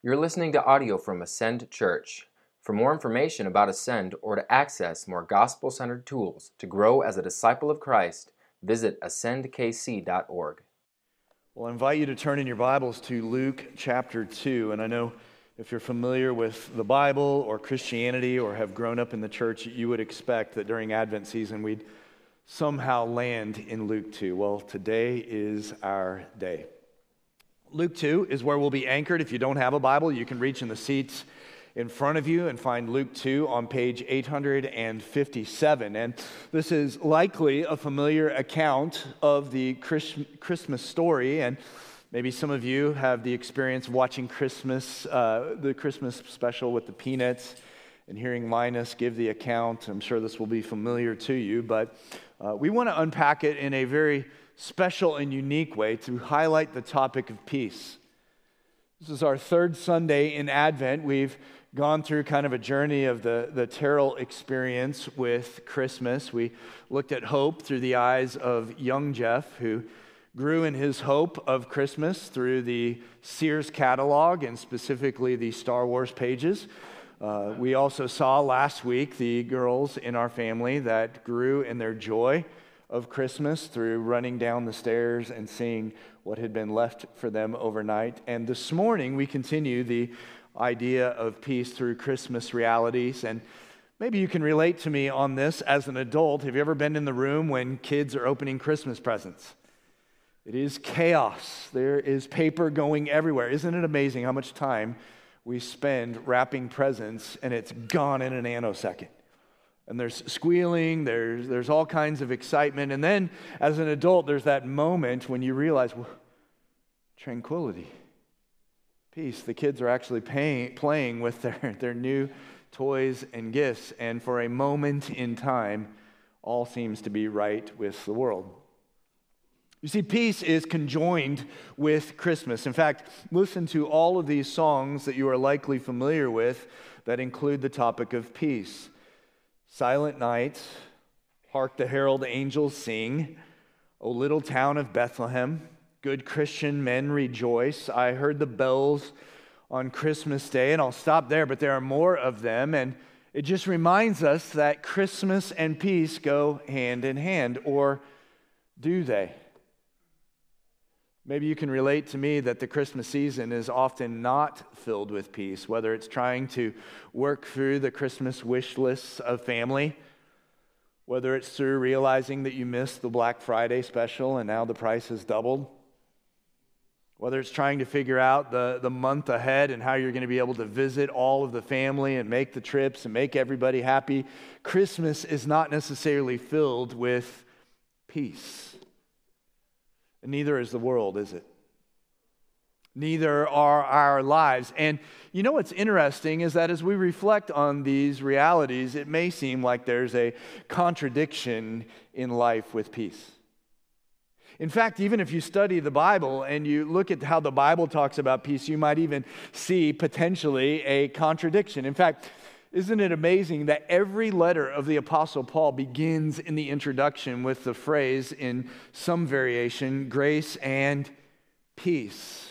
You're listening to audio from Ascend Church. For more information about Ascend or to access more gospel centered tools to grow as a disciple of Christ, visit ascendkc.org. Well, I invite you to turn in your Bibles to Luke chapter 2. And I know if you're familiar with the Bible or Christianity or have grown up in the church, you would expect that during Advent season we'd somehow land in Luke 2. Well, today is our day. Luke 2 is where we'll be anchored. If you don't have a Bible, you can reach in the seats in front of you and find Luke 2 on page 857. And this is likely a familiar account of the Christmas story. And maybe some of you have the experience of watching Christmas, uh, the Christmas special with the Peanuts, and hearing Linus give the account. I'm sure this will be familiar to you, but uh, we want to unpack it in a very special and unique way to highlight the topic of peace. This is our third Sunday in Advent. We've gone through kind of a journey of the, the Terrell experience with Christmas. We looked at hope through the eyes of young Jeff, who grew in his hope of Christmas through the Sears catalog and specifically the Star Wars pages. Uh, we also saw last week the girls in our family that grew in their joy of Christmas through running down the stairs and seeing what had been left for them overnight. And this morning, we continue the idea of peace through Christmas realities. And maybe you can relate to me on this as an adult. Have you ever been in the room when kids are opening Christmas presents? It is chaos. There is paper going everywhere. Isn't it amazing how much time we spend wrapping presents and it's gone in a nanosecond? And there's squealing, there's, there's all kinds of excitement. And then as an adult, there's that moment when you realize, well, tranquility, peace. The kids are actually playing with their, their new toys and gifts. And for a moment in time, all seems to be right with the world. You see, peace is conjoined with Christmas. In fact, listen to all of these songs that you are likely familiar with that include the topic of peace. Silent night, hark the herald angels sing. O little town of Bethlehem, good Christian men rejoice. I heard the bells on Christmas Day, and I'll stop there, but there are more of them. And it just reminds us that Christmas and peace go hand in hand, or do they? Maybe you can relate to me that the Christmas season is often not filled with peace, whether it's trying to work through the Christmas wish lists of family, whether it's through realizing that you missed the Black Friday special and now the price has doubled, whether it's trying to figure out the, the month ahead and how you're going to be able to visit all of the family and make the trips and make everybody happy. Christmas is not necessarily filled with peace. And neither is the world, is it? Neither are our lives. And you know what's interesting is that as we reflect on these realities, it may seem like there's a contradiction in life with peace. In fact, even if you study the Bible and you look at how the Bible talks about peace, you might even see potentially a contradiction. In fact, isn't it amazing that every letter of the Apostle Paul begins in the introduction with the phrase in some variation, grace and peace?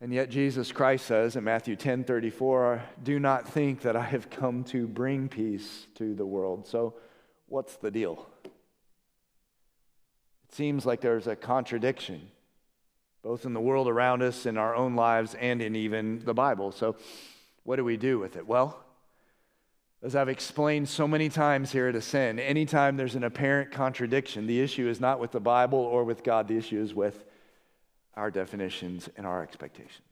And yet Jesus Christ says in Matthew 10 34, do not think that I have come to bring peace to the world. So, what's the deal? It seems like there's a contradiction, both in the world around us, in our own lives, and in even the Bible. So, what do we do with it? Well, as I've explained so many times here at Ascend, anytime there's an apparent contradiction, the issue is not with the Bible or with God, the issue is with our definitions and our expectations.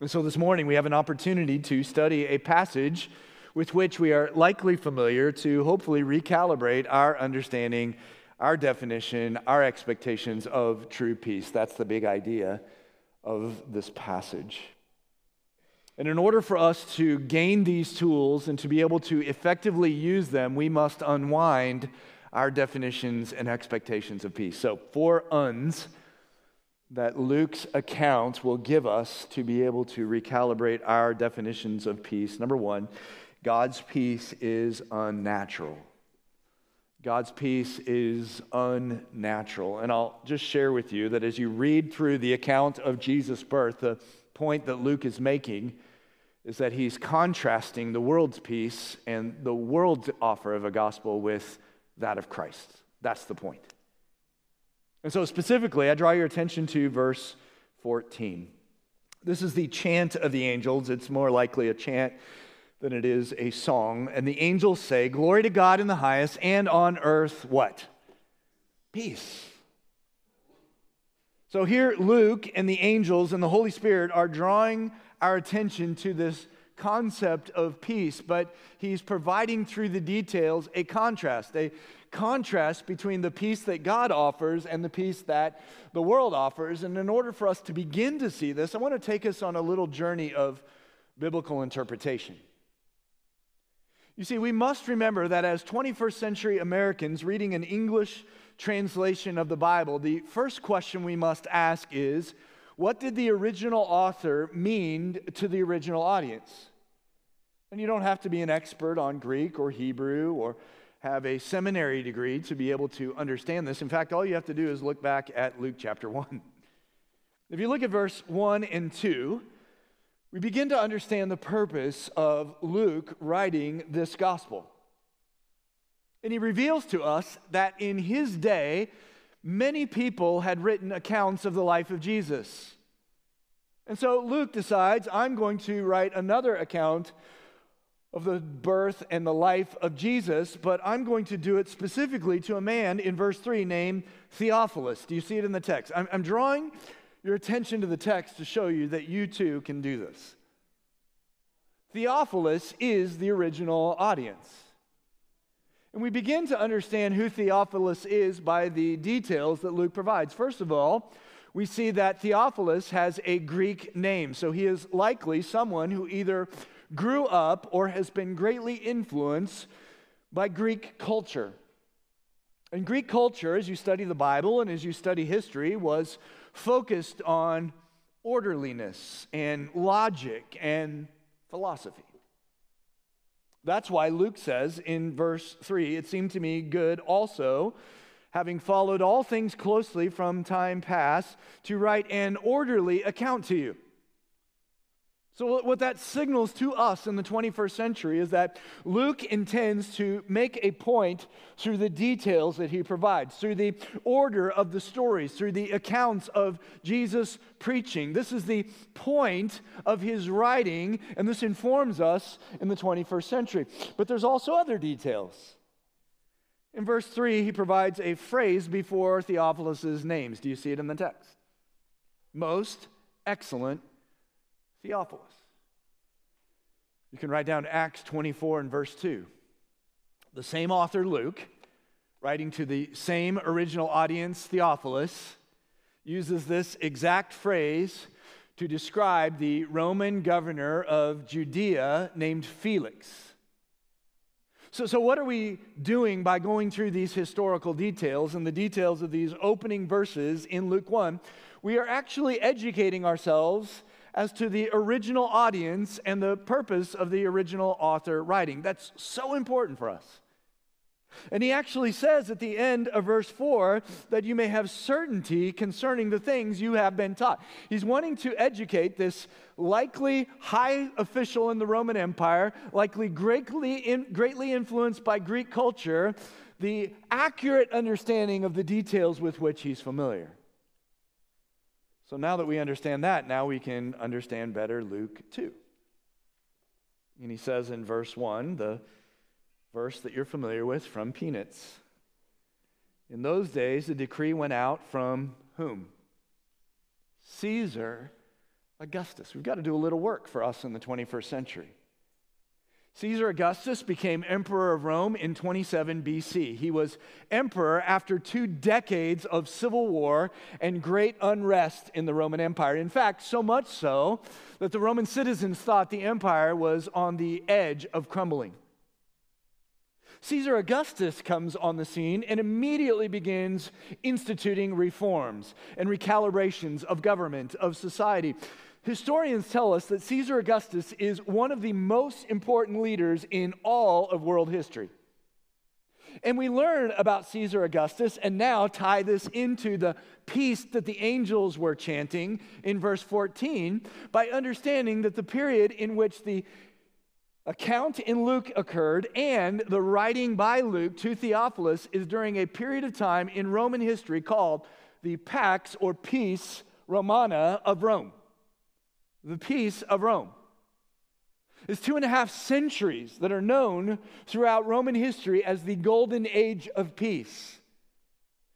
And so this morning we have an opportunity to study a passage with which we are likely familiar to hopefully recalibrate our understanding, our definition, our expectations of true peace. That's the big idea of this passage. And in order for us to gain these tools and to be able to effectively use them, we must unwind our definitions and expectations of peace. So, four uns that Luke's account will give us to be able to recalibrate our definitions of peace. Number one, God's peace is unnatural. God's peace is unnatural. And I'll just share with you that as you read through the account of Jesus' birth, the point that Luke is making is that he's contrasting the world's peace and the world's offer of a gospel with that of Christ. That's the point. And so, specifically, I draw your attention to verse 14. This is the chant of the angels. It's more likely a chant than it is a song. And the angels say, Glory to God in the highest, and on earth, what? Peace. So here, Luke and the angels and the Holy Spirit are drawing our attention to this concept of peace, but he's providing through the details a contrast, a contrast between the peace that God offers and the peace that the world offers. And in order for us to begin to see this, I want to take us on a little journey of biblical interpretation. You see, we must remember that as 21st century Americans reading an English translation of the Bible, the first question we must ask is what did the original author mean to the original audience? And you don't have to be an expert on Greek or Hebrew or have a seminary degree to be able to understand this. In fact, all you have to do is look back at Luke chapter 1. If you look at verse 1 and 2, we begin to understand the purpose of Luke writing this gospel. And he reveals to us that in his day, many people had written accounts of the life of Jesus. And so Luke decides, I'm going to write another account of the birth and the life of Jesus, but I'm going to do it specifically to a man in verse 3 named Theophilus. Do you see it in the text? I'm, I'm drawing your attention to the text to show you that you too can do this. Theophilus is the original audience. And we begin to understand who Theophilus is by the details that Luke provides. First of all, we see that Theophilus has a Greek name. So he is likely someone who either grew up or has been greatly influenced by Greek culture. And Greek culture, as you study the Bible and as you study history, was focused on orderliness and logic and philosophy. That's why Luke says in verse 3 it seemed to me good also, having followed all things closely from time past, to write an orderly account to you so, what that signals to us in the 21st century is that Luke intends to make a point through the details that he provides, through the order of the stories, through the accounts of Jesus preaching. This is the point of his writing, and this informs us in the 21st century. But there's also other details. In verse 3, he provides a phrase before Theophilus' names. Do you see it in the text? Most excellent Theophilus. You can write down Acts 24 and verse 2. The same author, Luke, writing to the same original audience, Theophilus, uses this exact phrase to describe the Roman governor of Judea named Felix. So, so, what are we doing by going through these historical details and the details of these opening verses in Luke 1? We are actually educating ourselves as to the original audience and the purpose of the original author writing. That's so important for us. And he actually says at the end of verse 4 that you may have certainty concerning the things you have been taught. He's wanting to educate this likely high official in the Roman Empire, likely greatly, in, greatly influenced by Greek culture, the accurate understanding of the details with which he's familiar. So now that we understand that, now we can understand better Luke 2. And he says in verse 1, the verse that you're familiar with from Peanuts. In those days, a decree went out from whom? Caesar Augustus. We've got to do a little work for us in the 21st century. Caesar Augustus became emperor of Rome in 27 BC. He was emperor after two decades of civil war and great unrest in the Roman Empire. In fact, so much so that the Roman citizens thought the empire was on the edge of crumbling. Caesar Augustus comes on the scene and immediately begins instituting reforms and recalibrations of government, of society. Historians tell us that Caesar Augustus is one of the most important leaders in all of world history. And we learn about Caesar Augustus and now tie this into the peace that the angels were chanting in verse 14 by understanding that the period in which the account in Luke occurred and the writing by Luke to Theophilus is during a period of time in Roman history called the Pax or Peace Romana of Rome. The Peace of Rome. It's two and a half centuries that are known throughout Roman history as the Golden Age of Peace.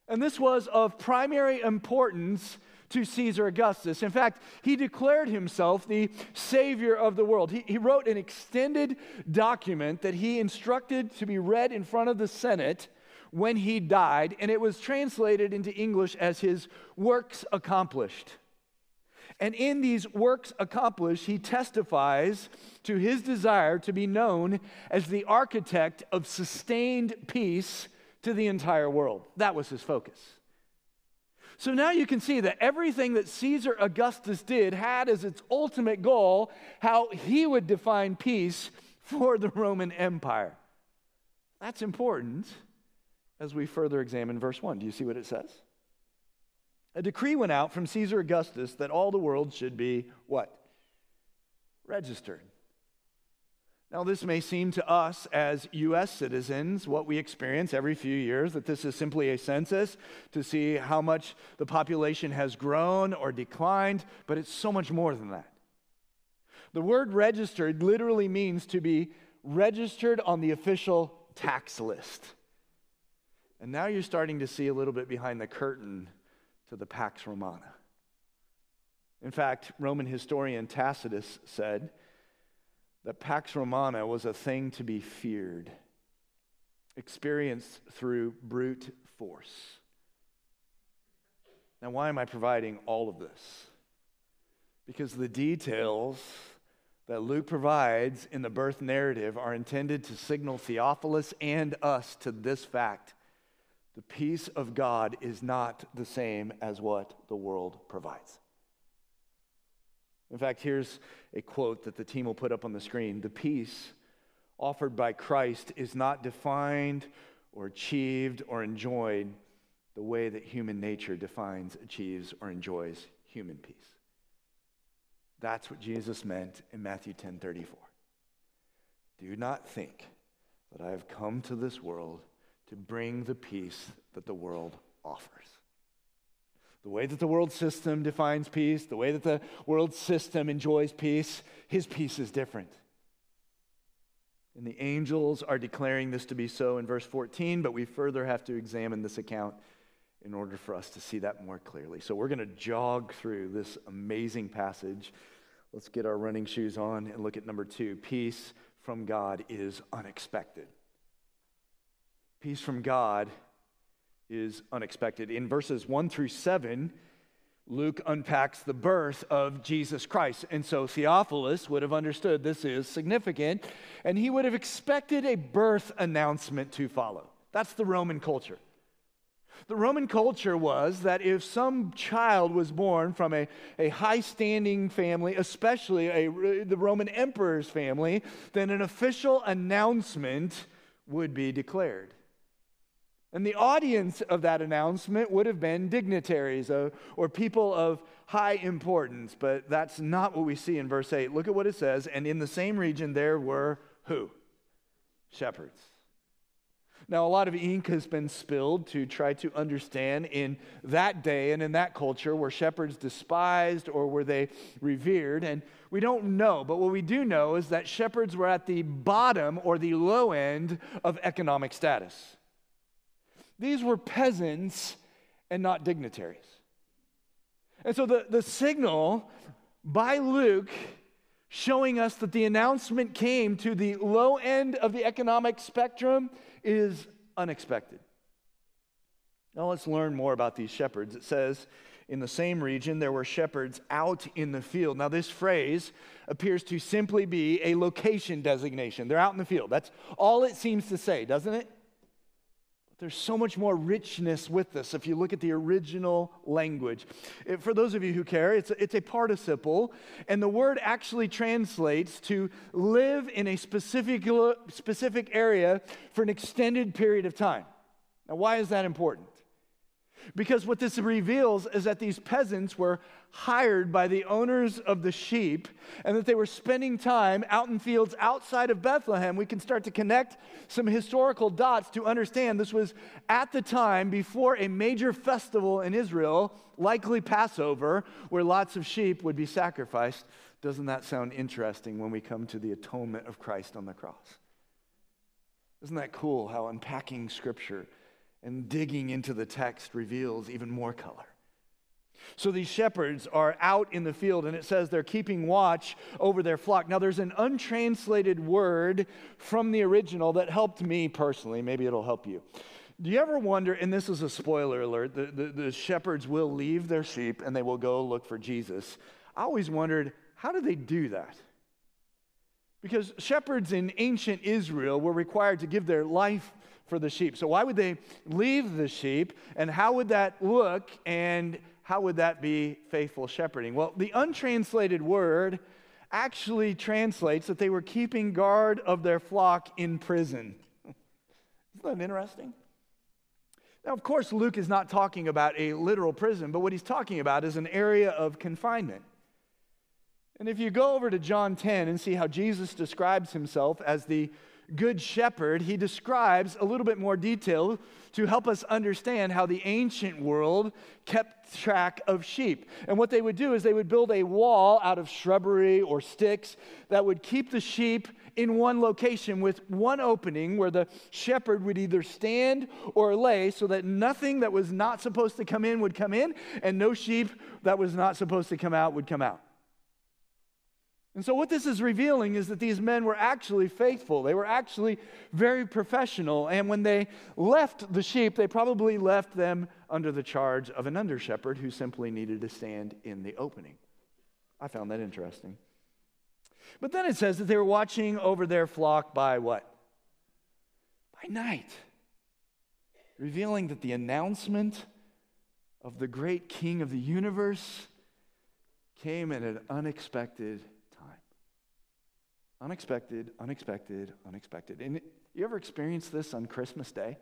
And this was of primary importance to Caesar Augustus. In fact, he declared himself the savior of the world. He, he wrote an extended document that he instructed to be read in front of the Senate when he died, and it was translated into English as his works accomplished. And in these works accomplished, he testifies to his desire to be known as the architect of sustained peace to the entire world. That was his focus. So now you can see that everything that Caesar Augustus did had as its ultimate goal how he would define peace for the Roman Empire. That's important as we further examine verse 1. Do you see what it says? A decree went out from Caesar Augustus that all the world should be what? Registered. Now, this may seem to us as U.S. citizens, what we experience every few years, that this is simply a census to see how much the population has grown or declined, but it's so much more than that. The word registered literally means to be registered on the official tax list. And now you're starting to see a little bit behind the curtain to the Pax Romana. In fact, Roman historian Tacitus said, that Pax Romana was a thing to be feared, experienced through brute force. Now, why am I providing all of this? Because the details that Luke provides in the birth narrative are intended to signal Theophilus and us to this fact the peace of God is not the same as what the world provides. In fact, here's a quote that the team will put up on the screen The peace offered by Christ is not defined or achieved or enjoyed the way that human nature defines, achieves, or enjoys human peace. That's what Jesus meant in Matthew 10 34. Do not think that I have come to this world to bring the peace that the world offers. The way that the world system defines peace, the way that the world system enjoys peace, his peace is different. And the angels are declaring this to be so in verse 14, but we further have to examine this account in order for us to see that more clearly. So we're going to jog through this amazing passage. Let's get our running shoes on and look at number two. Peace from God is unexpected. Peace from God is unexpected. In verses 1 through 7, Luke unpacks the birth of Jesus Christ. And so Theophilus would have understood this is significant, and he would have expected a birth announcement to follow. That's the Roman culture. The Roman culture was that if some child was born from a, a high standing family, especially a, the Roman emperor's family, then an official announcement would be declared. And the audience of that announcement would have been dignitaries or, or people of high importance, but that's not what we see in verse 8. Look at what it says. And in the same region there were who? Shepherds. Now, a lot of ink has been spilled to try to understand in that day and in that culture were shepherds despised or were they revered? And we don't know, but what we do know is that shepherds were at the bottom or the low end of economic status. These were peasants and not dignitaries. And so the, the signal by Luke showing us that the announcement came to the low end of the economic spectrum is unexpected. Now let's learn more about these shepherds. It says, in the same region, there were shepherds out in the field. Now, this phrase appears to simply be a location designation. They're out in the field. That's all it seems to say, doesn't it? There's so much more richness with this if you look at the original language. It, for those of you who care, it's a, it's a participle, and the word actually translates to live in a specific, specific area for an extended period of time. Now, why is that important? Because what this reveals is that these peasants were hired by the owners of the sheep and that they were spending time out in fields outside of Bethlehem. We can start to connect some historical dots to understand this was at the time before a major festival in Israel, likely Passover, where lots of sheep would be sacrificed. Doesn't that sound interesting when we come to the atonement of Christ on the cross? Isn't that cool how unpacking scripture? and digging into the text reveals even more color. So these shepherds are out in the field, and it says they're keeping watch over their flock. Now, there's an untranslated word from the original that helped me personally. Maybe it'll help you. Do you ever wonder, and this is a spoiler alert, the, the, the shepherds will leave their sheep and they will go look for Jesus. I always wondered, how do they do that? Because shepherds in ancient Israel were required to give their life for the sheep. So, why would they leave the sheep? And how would that look? And how would that be faithful shepherding? Well, the untranslated word actually translates that they were keeping guard of their flock in prison. Isn't that interesting? Now, of course, Luke is not talking about a literal prison, but what he's talking about is an area of confinement. And if you go over to John 10 and see how Jesus describes himself as the good shepherd, he describes a little bit more detail to help us understand how the ancient world kept track of sheep. And what they would do is they would build a wall out of shrubbery or sticks that would keep the sheep in one location with one opening where the shepherd would either stand or lay so that nothing that was not supposed to come in would come in and no sheep that was not supposed to come out would come out. And so, what this is revealing is that these men were actually faithful. They were actually very professional. And when they left the sheep, they probably left them under the charge of an under shepherd who simply needed to stand in the opening. I found that interesting. But then it says that they were watching over their flock by what? By night. Revealing that the announcement of the great king of the universe came at an unexpected Unexpected, unexpected, unexpected. And you ever experienced this on Christmas Day?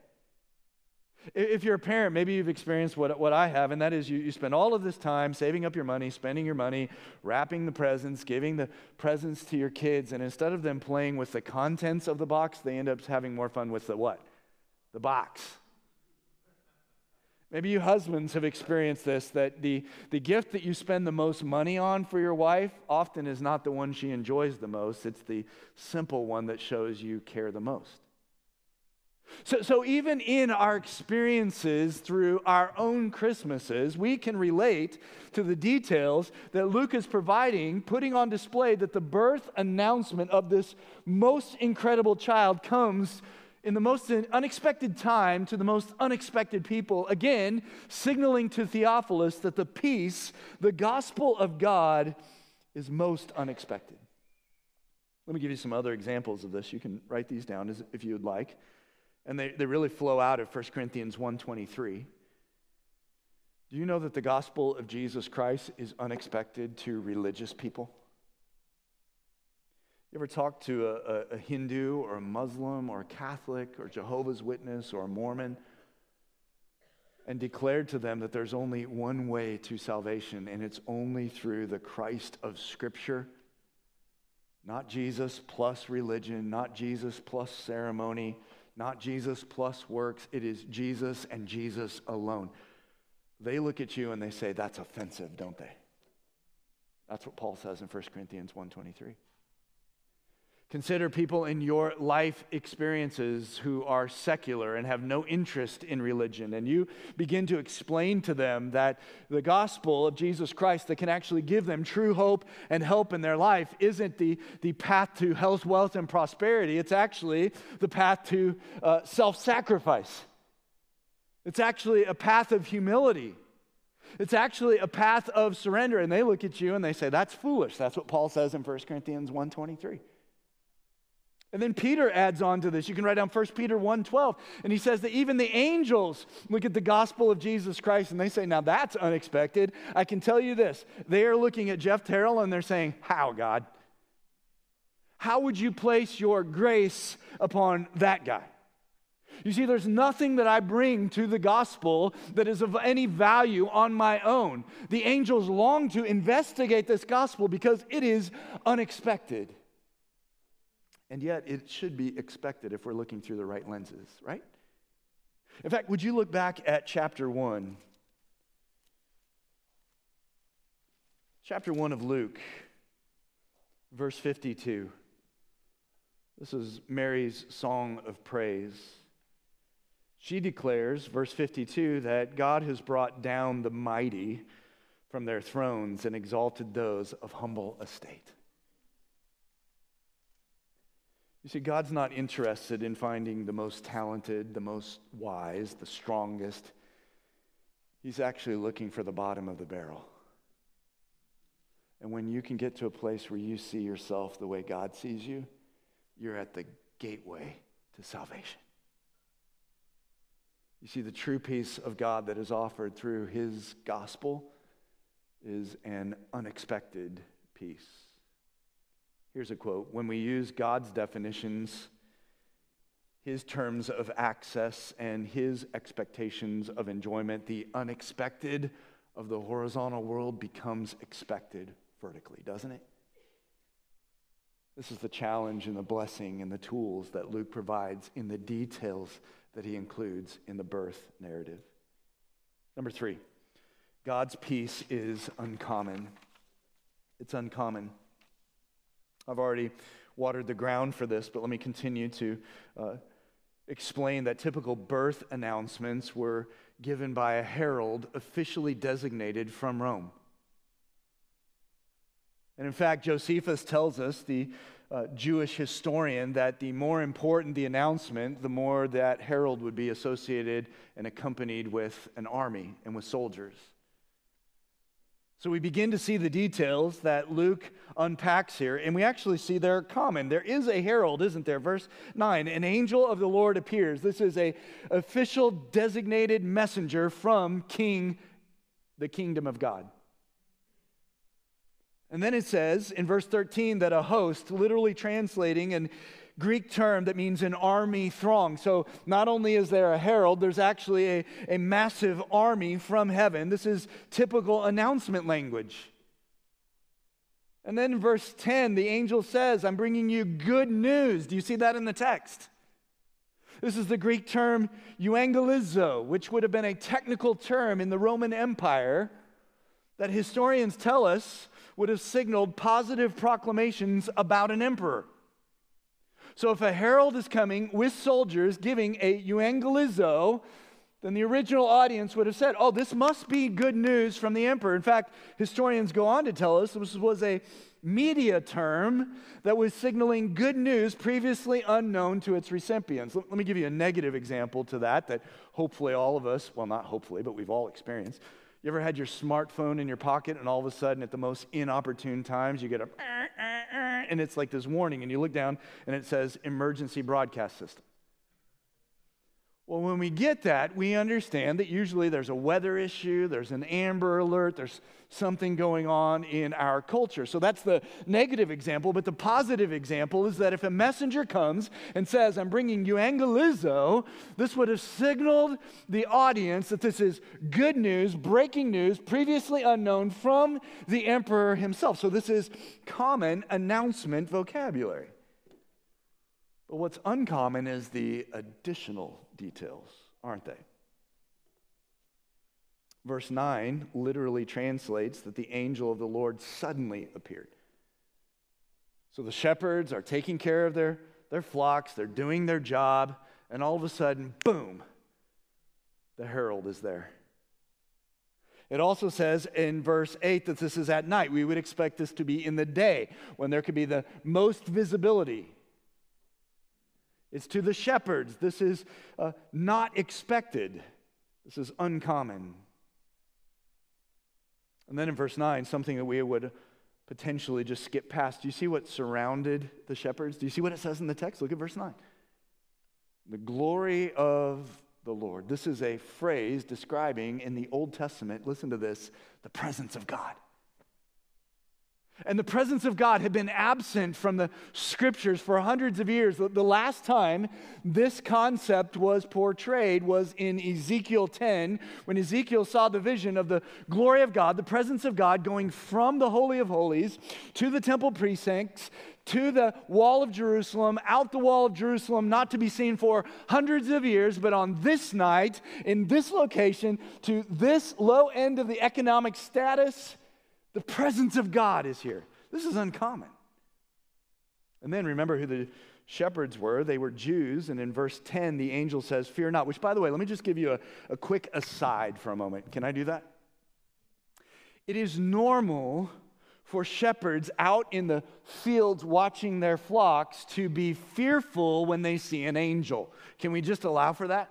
If you're a parent, maybe you've experienced what, what I have, and that is you, you spend all of this time saving up your money, spending your money, wrapping the presents, giving the presents to your kids, and instead of them playing with the contents of the box, they end up having more fun with the what? The box. Maybe you husbands have experienced this that the, the gift that you spend the most money on for your wife often is not the one she enjoys the most, it's the simple one that shows you care the most. So, so even in our experiences through our own Christmases, we can relate to the details that Luke is providing, putting on display that the birth announcement of this most incredible child comes in the most unexpected time to the most unexpected people, again, signaling to Theophilus that the peace, the gospel of God, is most unexpected. Let me give you some other examples of this. You can write these down if you would like. And they, they really flow out of 1 Corinthians 1.23. Do you know that the gospel of Jesus Christ is unexpected to religious people? You ever talk to a, a, a, Hindu or a Muslim or a Catholic or Jehovah's Witness or a Mormon and declared to them that there's only one way to salvation and it's only through the Christ of Scripture? Not Jesus plus religion, not Jesus plus ceremony, not Jesus plus works. It is Jesus and Jesus alone. They look at you and they say, that's offensive, don't they? That's what Paul says in 1 Corinthians 1.23. Consider people in your life experiences who are secular and have no interest in religion. And you begin to explain to them that the gospel of Jesus Christ that can actually give them true hope and help in their life isn't the, the path to health, wealth, and prosperity. It's actually the path to uh, self sacrifice. It's actually a path of humility. It's actually a path of surrender. And they look at you and they say, That's foolish. That's what Paul says in 1 Corinthians 1.23. And then Peter adds on to this. You can write down 1 Peter 1:12, and he says that even the angels look at the gospel of Jesus Christ and they say, "Now that's unexpected." I can tell you this. They are looking at Jeff Terrell and they're saying, "How, God? How would you place your grace upon that guy?" You see, there's nothing that I bring to the gospel that is of any value on my own. The angels long to investigate this gospel because it is unexpected. And yet, it should be expected if we're looking through the right lenses, right? In fact, would you look back at chapter 1? Chapter 1 of Luke, verse 52. This is Mary's song of praise. She declares, verse 52, that God has brought down the mighty from their thrones and exalted those of humble estate. You see, God's not interested in finding the most talented, the most wise, the strongest. He's actually looking for the bottom of the barrel. And when you can get to a place where you see yourself the way God sees you, you're at the gateway to salvation. You see, the true peace of God that is offered through his gospel is an unexpected peace. Here's a quote When we use God's definitions, his terms of access, and his expectations of enjoyment, the unexpected of the horizontal world becomes expected vertically, doesn't it? This is the challenge and the blessing and the tools that Luke provides in the details that he includes in the birth narrative. Number three, God's peace is uncommon. It's uncommon. I've already watered the ground for this, but let me continue to uh, explain that typical birth announcements were given by a herald officially designated from Rome. And in fact, Josephus tells us, the uh, Jewish historian that the more important the announcement, the more that herald would be associated and accompanied with an army and with soldiers. So we begin to see the details that Luke unpacks here, and we actually see they're common. There is a herald, isn't there? Verse 9, an angel of the Lord appears. This is a official designated messenger from King, the kingdom of God. And then it says in verse 13 that a host, literally translating an Greek term that means an army throng. So not only is there a herald, there's actually a, a massive army from heaven. This is typical announcement language. And then verse 10, the angel says, I'm bringing you good news. Do you see that in the text? This is the Greek term euangelizo, which would have been a technical term in the Roman Empire that historians tell us would have signaled positive proclamations about an emperor. So if a herald is coming with soldiers giving a euangelizo, then the original audience would have said, Oh, this must be good news from the emperor. In fact, historians go on to tell us this was a media term that was signaling good news previously unknown to its recipients. Let me give you a negative example to that, that hopefully all of us, well, not hopefully, but we've all experienced. You ever had your smartphone in your pocket and all of a sudden at the most inopportune times you get a and it's like this warning and you look down and it says emergency broadcast system. Well, when we get that, we understand that usually there's a weather issue, there's an amber alert, there's something going on in our culture. So that's the negative example. But the positive example is that if a messenger comes and says, I'm bringing euangelizo, this would have signaled the audience that this is good news, breaking news, previously unknown from the emperor himself. So this is common announcement vocabulary. But what's uncommon is the additional details, aren't they? Verse 9 literally translates that the angel of the Lord suddenly appeared. So the shepherds are taking care of their, their flocks, they're doing their job, and all of a sudden, boom, the herald is there. It also says in verse 8 that this is at night. We would expect this to be in the day when there could be the most visibility. It's to the shepherds. This is uh, not expected, this is uncommon. And then in verse 9, something that we would potentially just skip past. Do you see what surrounded the shepherds? Do you see what it says in the text? Look at verse 9. The glory of the Lord. This is a phrase describing in the Old Testament, listen to this, the presence of God. And the presence of God had been absent from the scriptures for hundreds of years. The last time this concept was portrayed was in Ezekiel 10, when Ezekiel saw the vision of the glory of God, the presence of God going from the Holy of Holies to the temple precincts, to the wall of Jerusalem, out the wall of Jerusalem, not to be seen for hundreds of years, but on this night, in this location, to this low end of the economic status the presence of God is here. This is uncommon. And then remember who the shepherds were. They were Jews. And in verse 10, the angel says, Fear not. Which, by the way, let me just give you a, a quick aside for a moment. Can I do that? It is normal for shepherds out in the fields watching their flocks to be fearful when they see an angel. Can we just allow for that?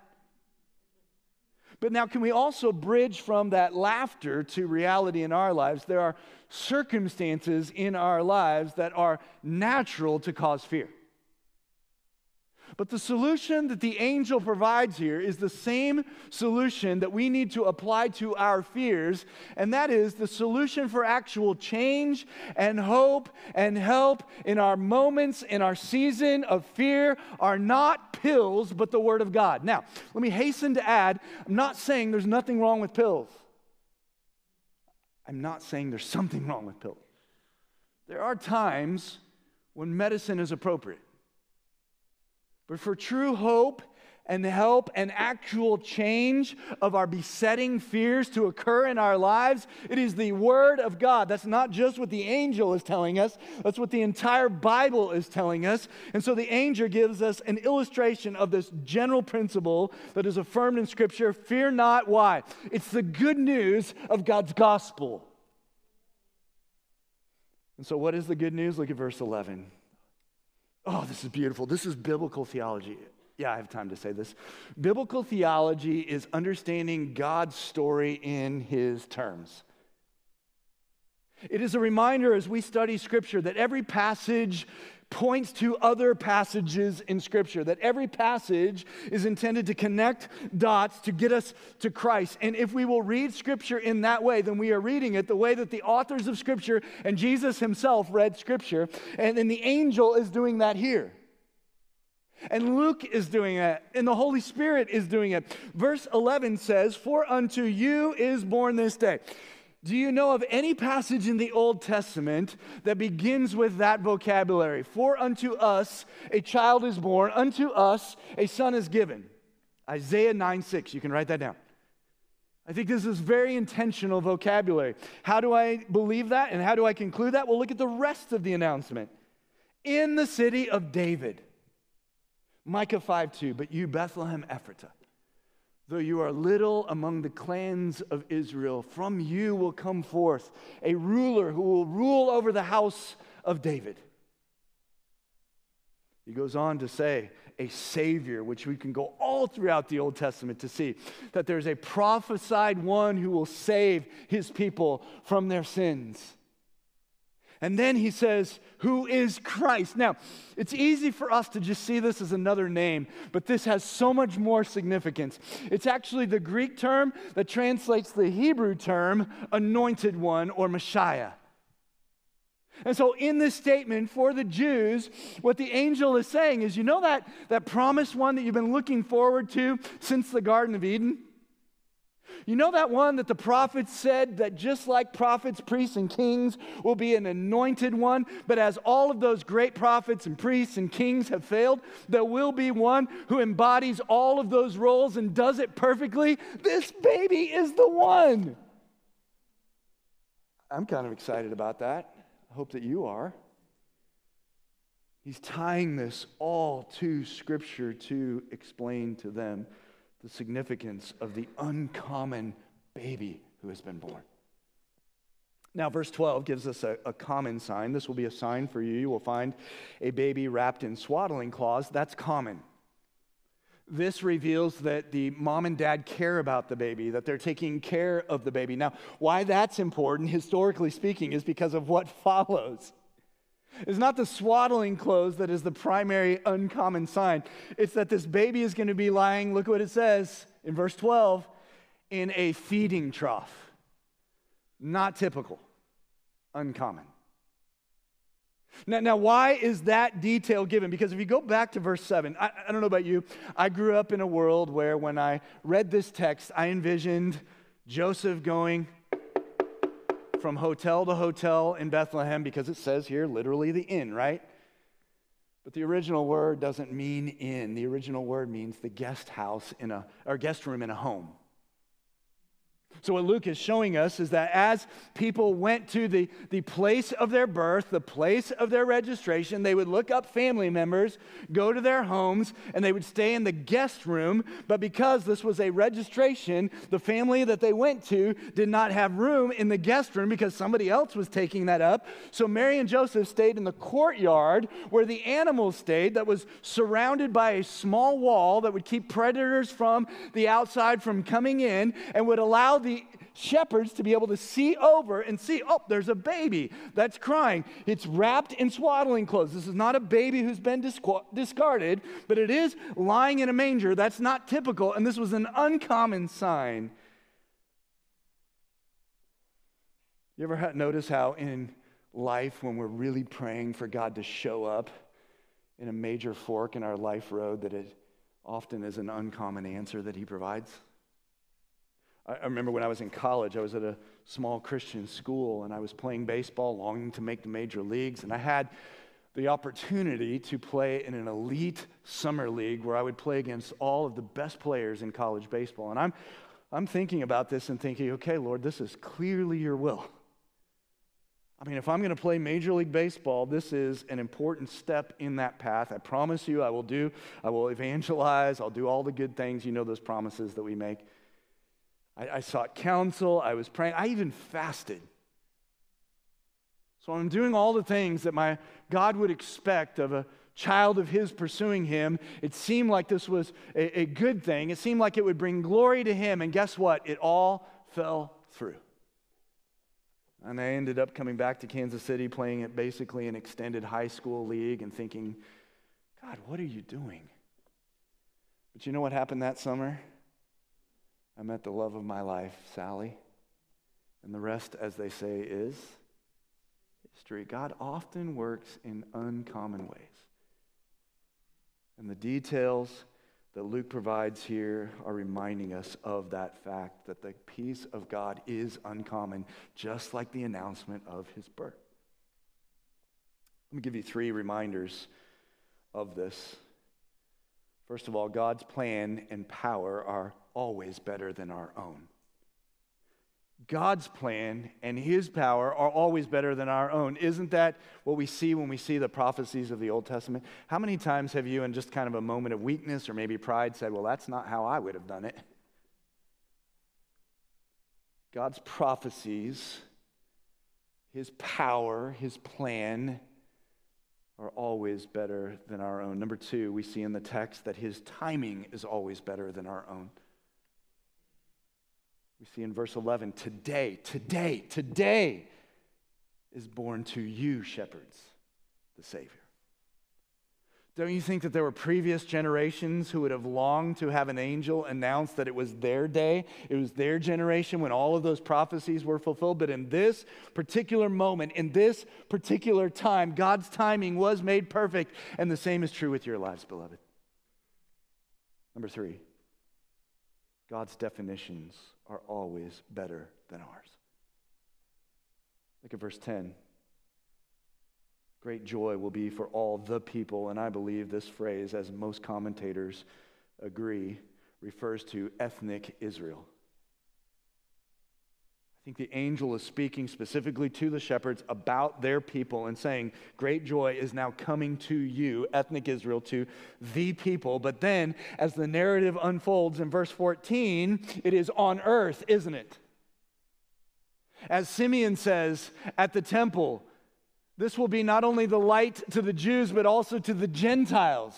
But now, can we also bridge from that laughter to reality in our lives? There are circumstances in our lives that are natural to cause fear. But the solution that the angel provides here is the same solution that we need to apply to our fears, and that is the solution for actual change and hope and help in our moments, in our season of fear, are not pills, but the Word of God. Now, let me hasten to add I'm not saying there's nothing wrong with pills. I'm not saying there's something wrong with pills. There are times when medicine is appropriate. But for true hope and help and actual change of our besetting fears to occur in our lives, it is the Word of God. That's not just what the angel is telling us, that's what the entire Bible is telling us. And so the angel gives us an illustration of this general principle that is affirmed in Scripture fear not. Why? It's the good news of God's gospel. And so, what is the good news? Look at verse 11. Oh, this is beautiful. This is biblical theology. Yeah, I have time to say this. Biblical theology is understanding God's story in his terms. It is a reminder as we study Scripture that every passage points to other passages in Scripture, that every passage is intended to connect dots to get us to Christ. And if we will read Scripture in that way, then we are reading it the way that the authors of Scripture and Jesus himself read Scripture. And then the angel is doing that here. And Luke is doing it, and the Holy Spirit is doing it. Verse 11 says, For unto you is born this day. Do you know of any passage in the Old Testament that begins with that vocabulary? For unto us a child is born, unto us a son is given. Isaiah 9 6. You can write that down. I think this is very intentional vocabulary. How do I believe that and how do I conclude that? Well, look at the rest of the announcement. In the city of David, Micah 5 2, but you, Bethlehem Ephratah, Though you are little among the clans of Israel, from you will come forth a ruler who will rule over the house of David. He goes on to say, a Savior, which we can go all throughout the Old Testament to see that there's a prophesied one who will save his people from their sins. And then he says, Who is Christ? Now, it's easy for us to just see this as another name, but this has so much more significance. It's actually the Greek term that translates the Hebrew term anointed one or Messiah. And so, in this statement for the Jews, what the angel is saying is you know that, that promised one that you've been looking forward to since the Garden of Eden? You know that one that the prophets said that just like prophets, priests, and kings will be an anointed one, but as all of those great prophets and priests and kings have failed, there will be one who embodies all of those roles and does it perfectly? This baby is the one. I'm kind of excited about that. I hope that you are. He's tying this all to Scripture to explain to them the significance of the uncommon baby who has been born. Now, verse 12 gives us a, a, common sign. This will be a sign for you. You will find a baby wrapped in swaddling cloths. That's common. this reveals that the mom and dad care about the baby, that they're taking care of the baby. Now, why that's important, historically speaking, is because of what follows. It's not the swaddling clothes that is the primary uncommon sign. It's that this baby is going to be lying, look what it says in verse 12, in a feeding trough. Not typical, uncommon. Now, now, why is that detail given? Because if you go back to verse 7, I, I, don't know about you, I grew up in a world where when I read this text, I envisioned Joseph going from hotel to hotel in Bethlehem because it says here literally the inn, right? But the original word doesn't mean inn. The original word means the guest house in a, or guest room in a home. So, what Luke is showing us is that as people went to the, the place of their birth, the place of their registration, they would look up family members, go to their homes, and they would stay in the guest room. But because this was a registration, the family that they went to did not have room in the guest room because somebody else was taking that up. So, Mary and Joseph stayed in the courtyard where the animals stayed, that was surrounded by a small wall that would keep predators from the outside from coming in and would allow the the shepherds to be able to see over and see, oh, there's a baby that's crying. It's wrapped in swaddling clothes. This is not a baby who's been discarded, but it is lying in a manger. That's not typical, and this was an uncommon sign. You ever notice how in life, when we're really praying for God to show up in a major fork in our life road, that it often is an uncommon answer that He provides? I remember when I was in college, I was at a small Christian school and I was playing baseball, longing to make the major leagues. And I had the opportunity to play in an elite summer league where I would play against all of the best players in college baseball. And I'm, I'm thinking about this and thinking, okay, Lord, this is clearly your will. I mean, if I'm going to play Major League Baseball, this is an important step in that path. I promise you, I will do, I will evangelize, I'll do all the good things. You know those promises that we make. I, I sought counsel. I was praying. I even fasted. So I'm doing all the things that my God would expect of a child of his pursuing him. It seemed like this was a, a good thing. It seemed like it would bring glory to him. And guess what? It all fell through. And I ended up coming back to Kansas City, playing at basically an extended high school league, and thinking, God, what are you doing? But you know what happened that summer? I met the love of my life, Sally. And the rest, as they say, is history. God often works in uncommon ways. And the details that Luke provides here are reminding us of that fact that the peace of God is uncommon, just like the announcement of his birth. Let me give you three reminders of this. First of all, God's plan and power are always better than our own. God's plan and his power are always better than our own. Isn't that what we see when we see the prophecies of the Old Testament? How many times have you, in just kind of a moment of weakness or maybe pride, said, Well, that's not how I would have done it? God's prophecies, his power, his plan are always better than our own. Number two, we see in the text that his timing is always better than our own. We see in verse 11, today, today, today is born to you, shepherds, the Savior. Don't you think that there were previous generations who would have longed to have an angel announce that it was their day? It was their generation when all of those prophecies were fulfilled. But in this particular moment, in this particular time, God's timing was made perfect. And the same is true with your lives, beloved. Number three, God's definitions are always better than ours. Look at verse 10. Great joy will be for all the people, and I believe this phrase, as most commentators agree, refers to ethnic Israel. I think the angel is speaking specifically to the shepherds about their people and saying, Great joy is now coming to you, ethnic Israel, to the people. But then, as the narrative unfolds in verse 14, it is on earth, isn't it? As Simeon says at the temple, this will be not only the light to the Jews, but also to the Gentiles.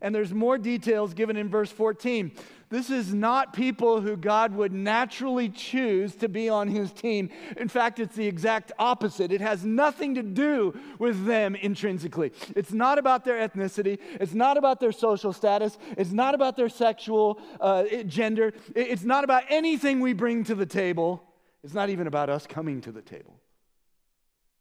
And there's more details given in verse 14. This is not people who God would naturally choose to be on his team. In fact, it's the exact opposite. It has nothing to do with them intrinsically. It's not about their ethnicity, it's not about their social status, it's not about their sexual uh, gender, it's not about anything we bring to the table. It's not even about us coming to the table.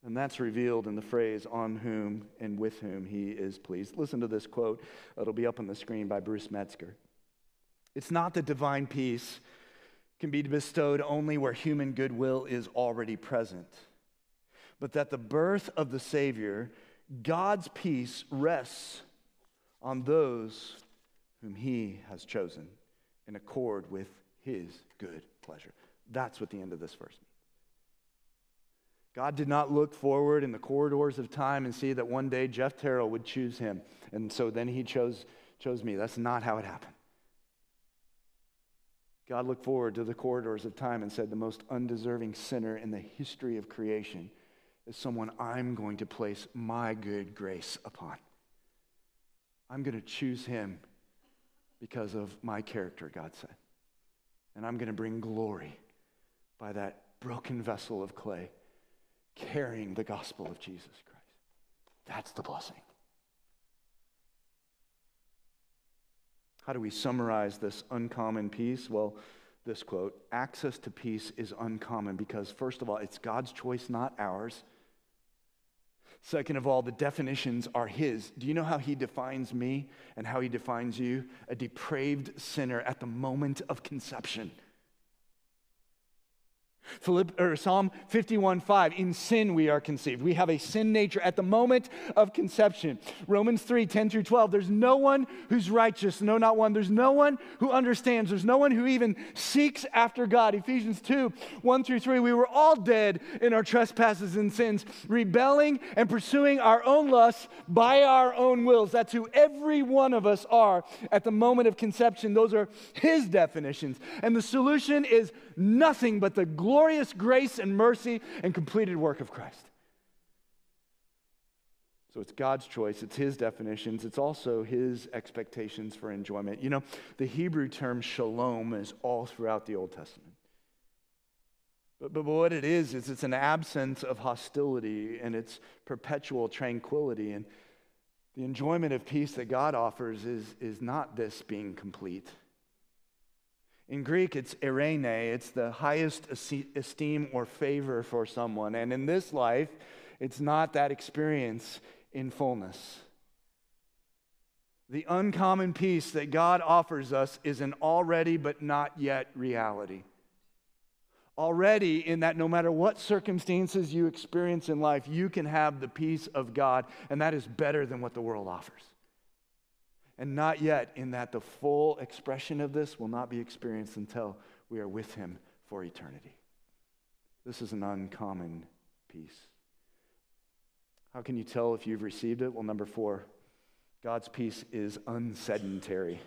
And that's revealed in the phrase, on whom and with whom he is pleased. Listen to this quote. It'll be up on the screen by Bruce Metzger. It's not that divine peace can be bestowed only where human goodwill is already present, but that the birth of the Savior, God's peace, rests on those whom He has chosen in accord with His good pleasure. That's what the end of this verse means. God did not look forward in the corridors of time and see that one day Jeff Terrell would choose him. And so then he chose, chose me. That's not how it happened. God looked forward to the corridors of time and said, The most undeserving sinner in the history of creation is someone I'm going to place my good grace upon. I'm going to choose him because of my character, God said. And I'm going to bring glory by that broken vessel of clay carrying the gospel of Jesus Christ. That's the blessing. How do we summarize this uncommon peace? Well, this quote access to peace is uncommon because, first of all, it's God's choice, not ours. Second of all, the definitions are His. Do you know how He defines me and how He defines you? A depraved sinner at the moment of conception. Philipp, or Psalm 51 5, in sin we are conceived. We have a sin nature at the moment of conception. Romans 3 10 through 12, there's no one who's righteous, no, not one. There's no one who understands. There's no one who even seeks after God. Ephesians 2 1 through 3, we were all dead in our trespasses and sins, rebelling and pursuing our own lusts by our own wills. That's who every one of us are at the moment of conception. Those are his definitions. And the solution is nothing but the glorious grace and mercy and completed work of Christ. So it's God's choice, it's His definitions, it's also His expectations for enjoyment. You know, the Hebrew term shalom is all throughout the Old Testament. But, but what it is, is it's an absence of hostility and it's perpetual tranquility. And the enjoyment of peace that God offers is, is not this being complete. In Greek, it's eirene, it's the highest esteem or favor for someone. And in this life, it's not that experience in fullness. The uncommon peace that God offers us is an already but not yet reality. Already, in that no matter what circumstances you experience in life, you can have the peace of God, and that is better than what the world offers and not yet in that the full expression of this will not be experienced until we are with Him for eternity. This is an uncommon peace. How can you tell if you've received it? Well, number four, God's peace is unsedentary.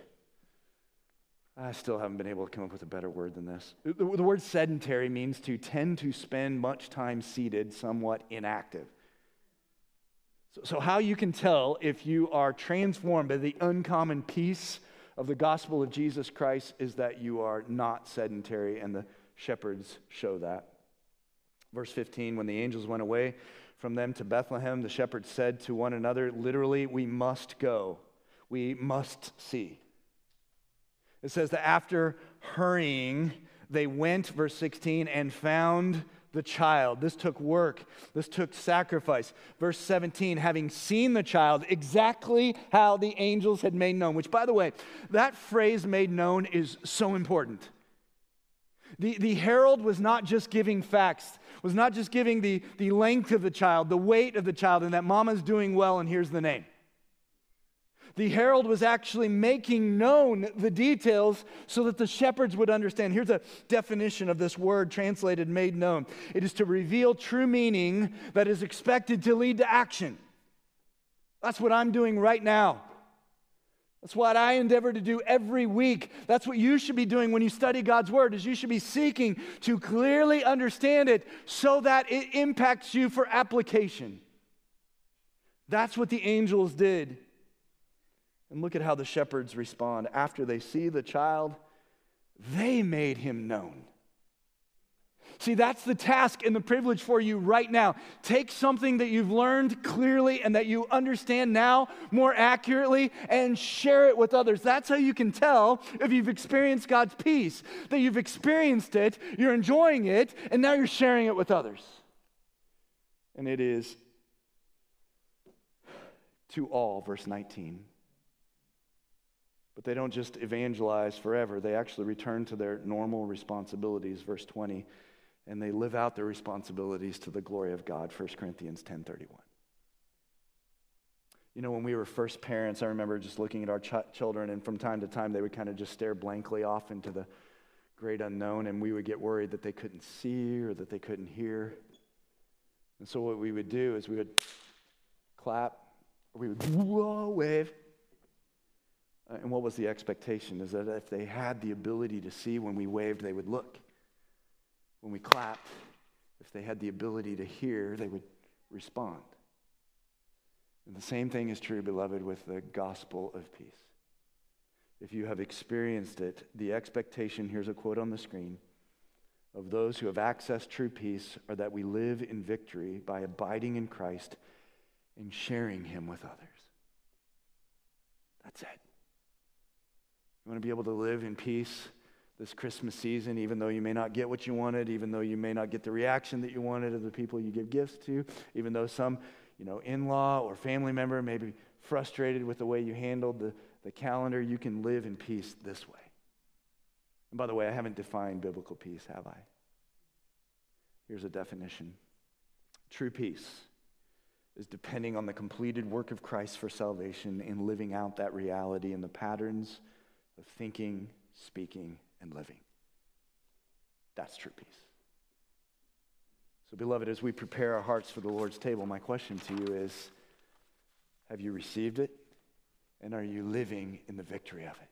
I still haven't been able to come up with a better word than this. The, word sedentary means to tend to spend much time seated, somewhat inactive. So, so, how you can tell if you are transformed by the uncommon peace of the gospel of Jesus Christ is that you are not sedentary, and the shepherds show that. Verse 15 When the angels went away from them to Bethlehem, the shepherds said to one another, literally, we must go, we must see. It says that after hurrying, they went, verse 16, and found the child. This took work, this took sacrifice. Verse 17, having seen the child exactly how the angels had made known, which, by the way, that phrase made known is so important. The, the herald was not just giving facts, was not just giving the, the length of the child, the weight of the child, and that mama's doing well, and here's the name. The herald was actually making known the details so that the shepherds would understand. Here's a definition of this word translated made known it is to reveal true meaning that is expected to lead to action. That's what I'm doing right now. That's what I endeavor to do every week. That's what you should be doing when you study God's word is you should be seeking to clearly understand it so that it impacts you for application. That's what the angels did. And look at how the shepherds respond. After they see the child, they made him known. See, that's the task and the privilege for you right now. Take something that you've learned clearly and that you understand now more accurately and share it with others. That's how you can tell if you've experienced God's peace, that you've experienced it, you're enjoying it, and now you're sharing it with others. And it is to all, verse 19. But they don't just evangelize forever, they actually return to their normal responsibilities, verse 20, and they live out their responsibilities to the glory of God, 1 Corinthians 10:31. You know, when we were first parents, I remember just looking at our ch- children, and from time to time they would kind of just stare blankly off into the great unknown, and we would get worried that they couldn't see or that they couldn't hear. And so what we would do is we would clap, we would whoa, wave, Uh, and what was the expectation? Is that if they had the ability to see when we waved, they would look. When we clapped, if they had the ability to hear, they would respond. And the same thing is true, beloved, with the gospel of peace. If you have experienced it, the expectation here's a quote on the screen of those who have accessed true peace are that we live in victory by abiding in Christ and sharing him with others. That's it. You want to be able to live in peace this Christmas season, even though you may not get what you wanted, even though you may not get the reaction that you wanted of the people you give gifts to, even though some, you know, in-law or family member may be frustrated with the way you handled the, the calendar, you can live in peace this way. And by the way, I haven't defined biblical peace, have I? Here's a definition. True peace is depending on the completed work of Christ for salvation and living out that reality in the patterns of thinking, speaking, and living. That's true peace. So, beloved, as we prepare our hearts for the Lord's table, my question to you is Have you received it? And are you living in the victory of it?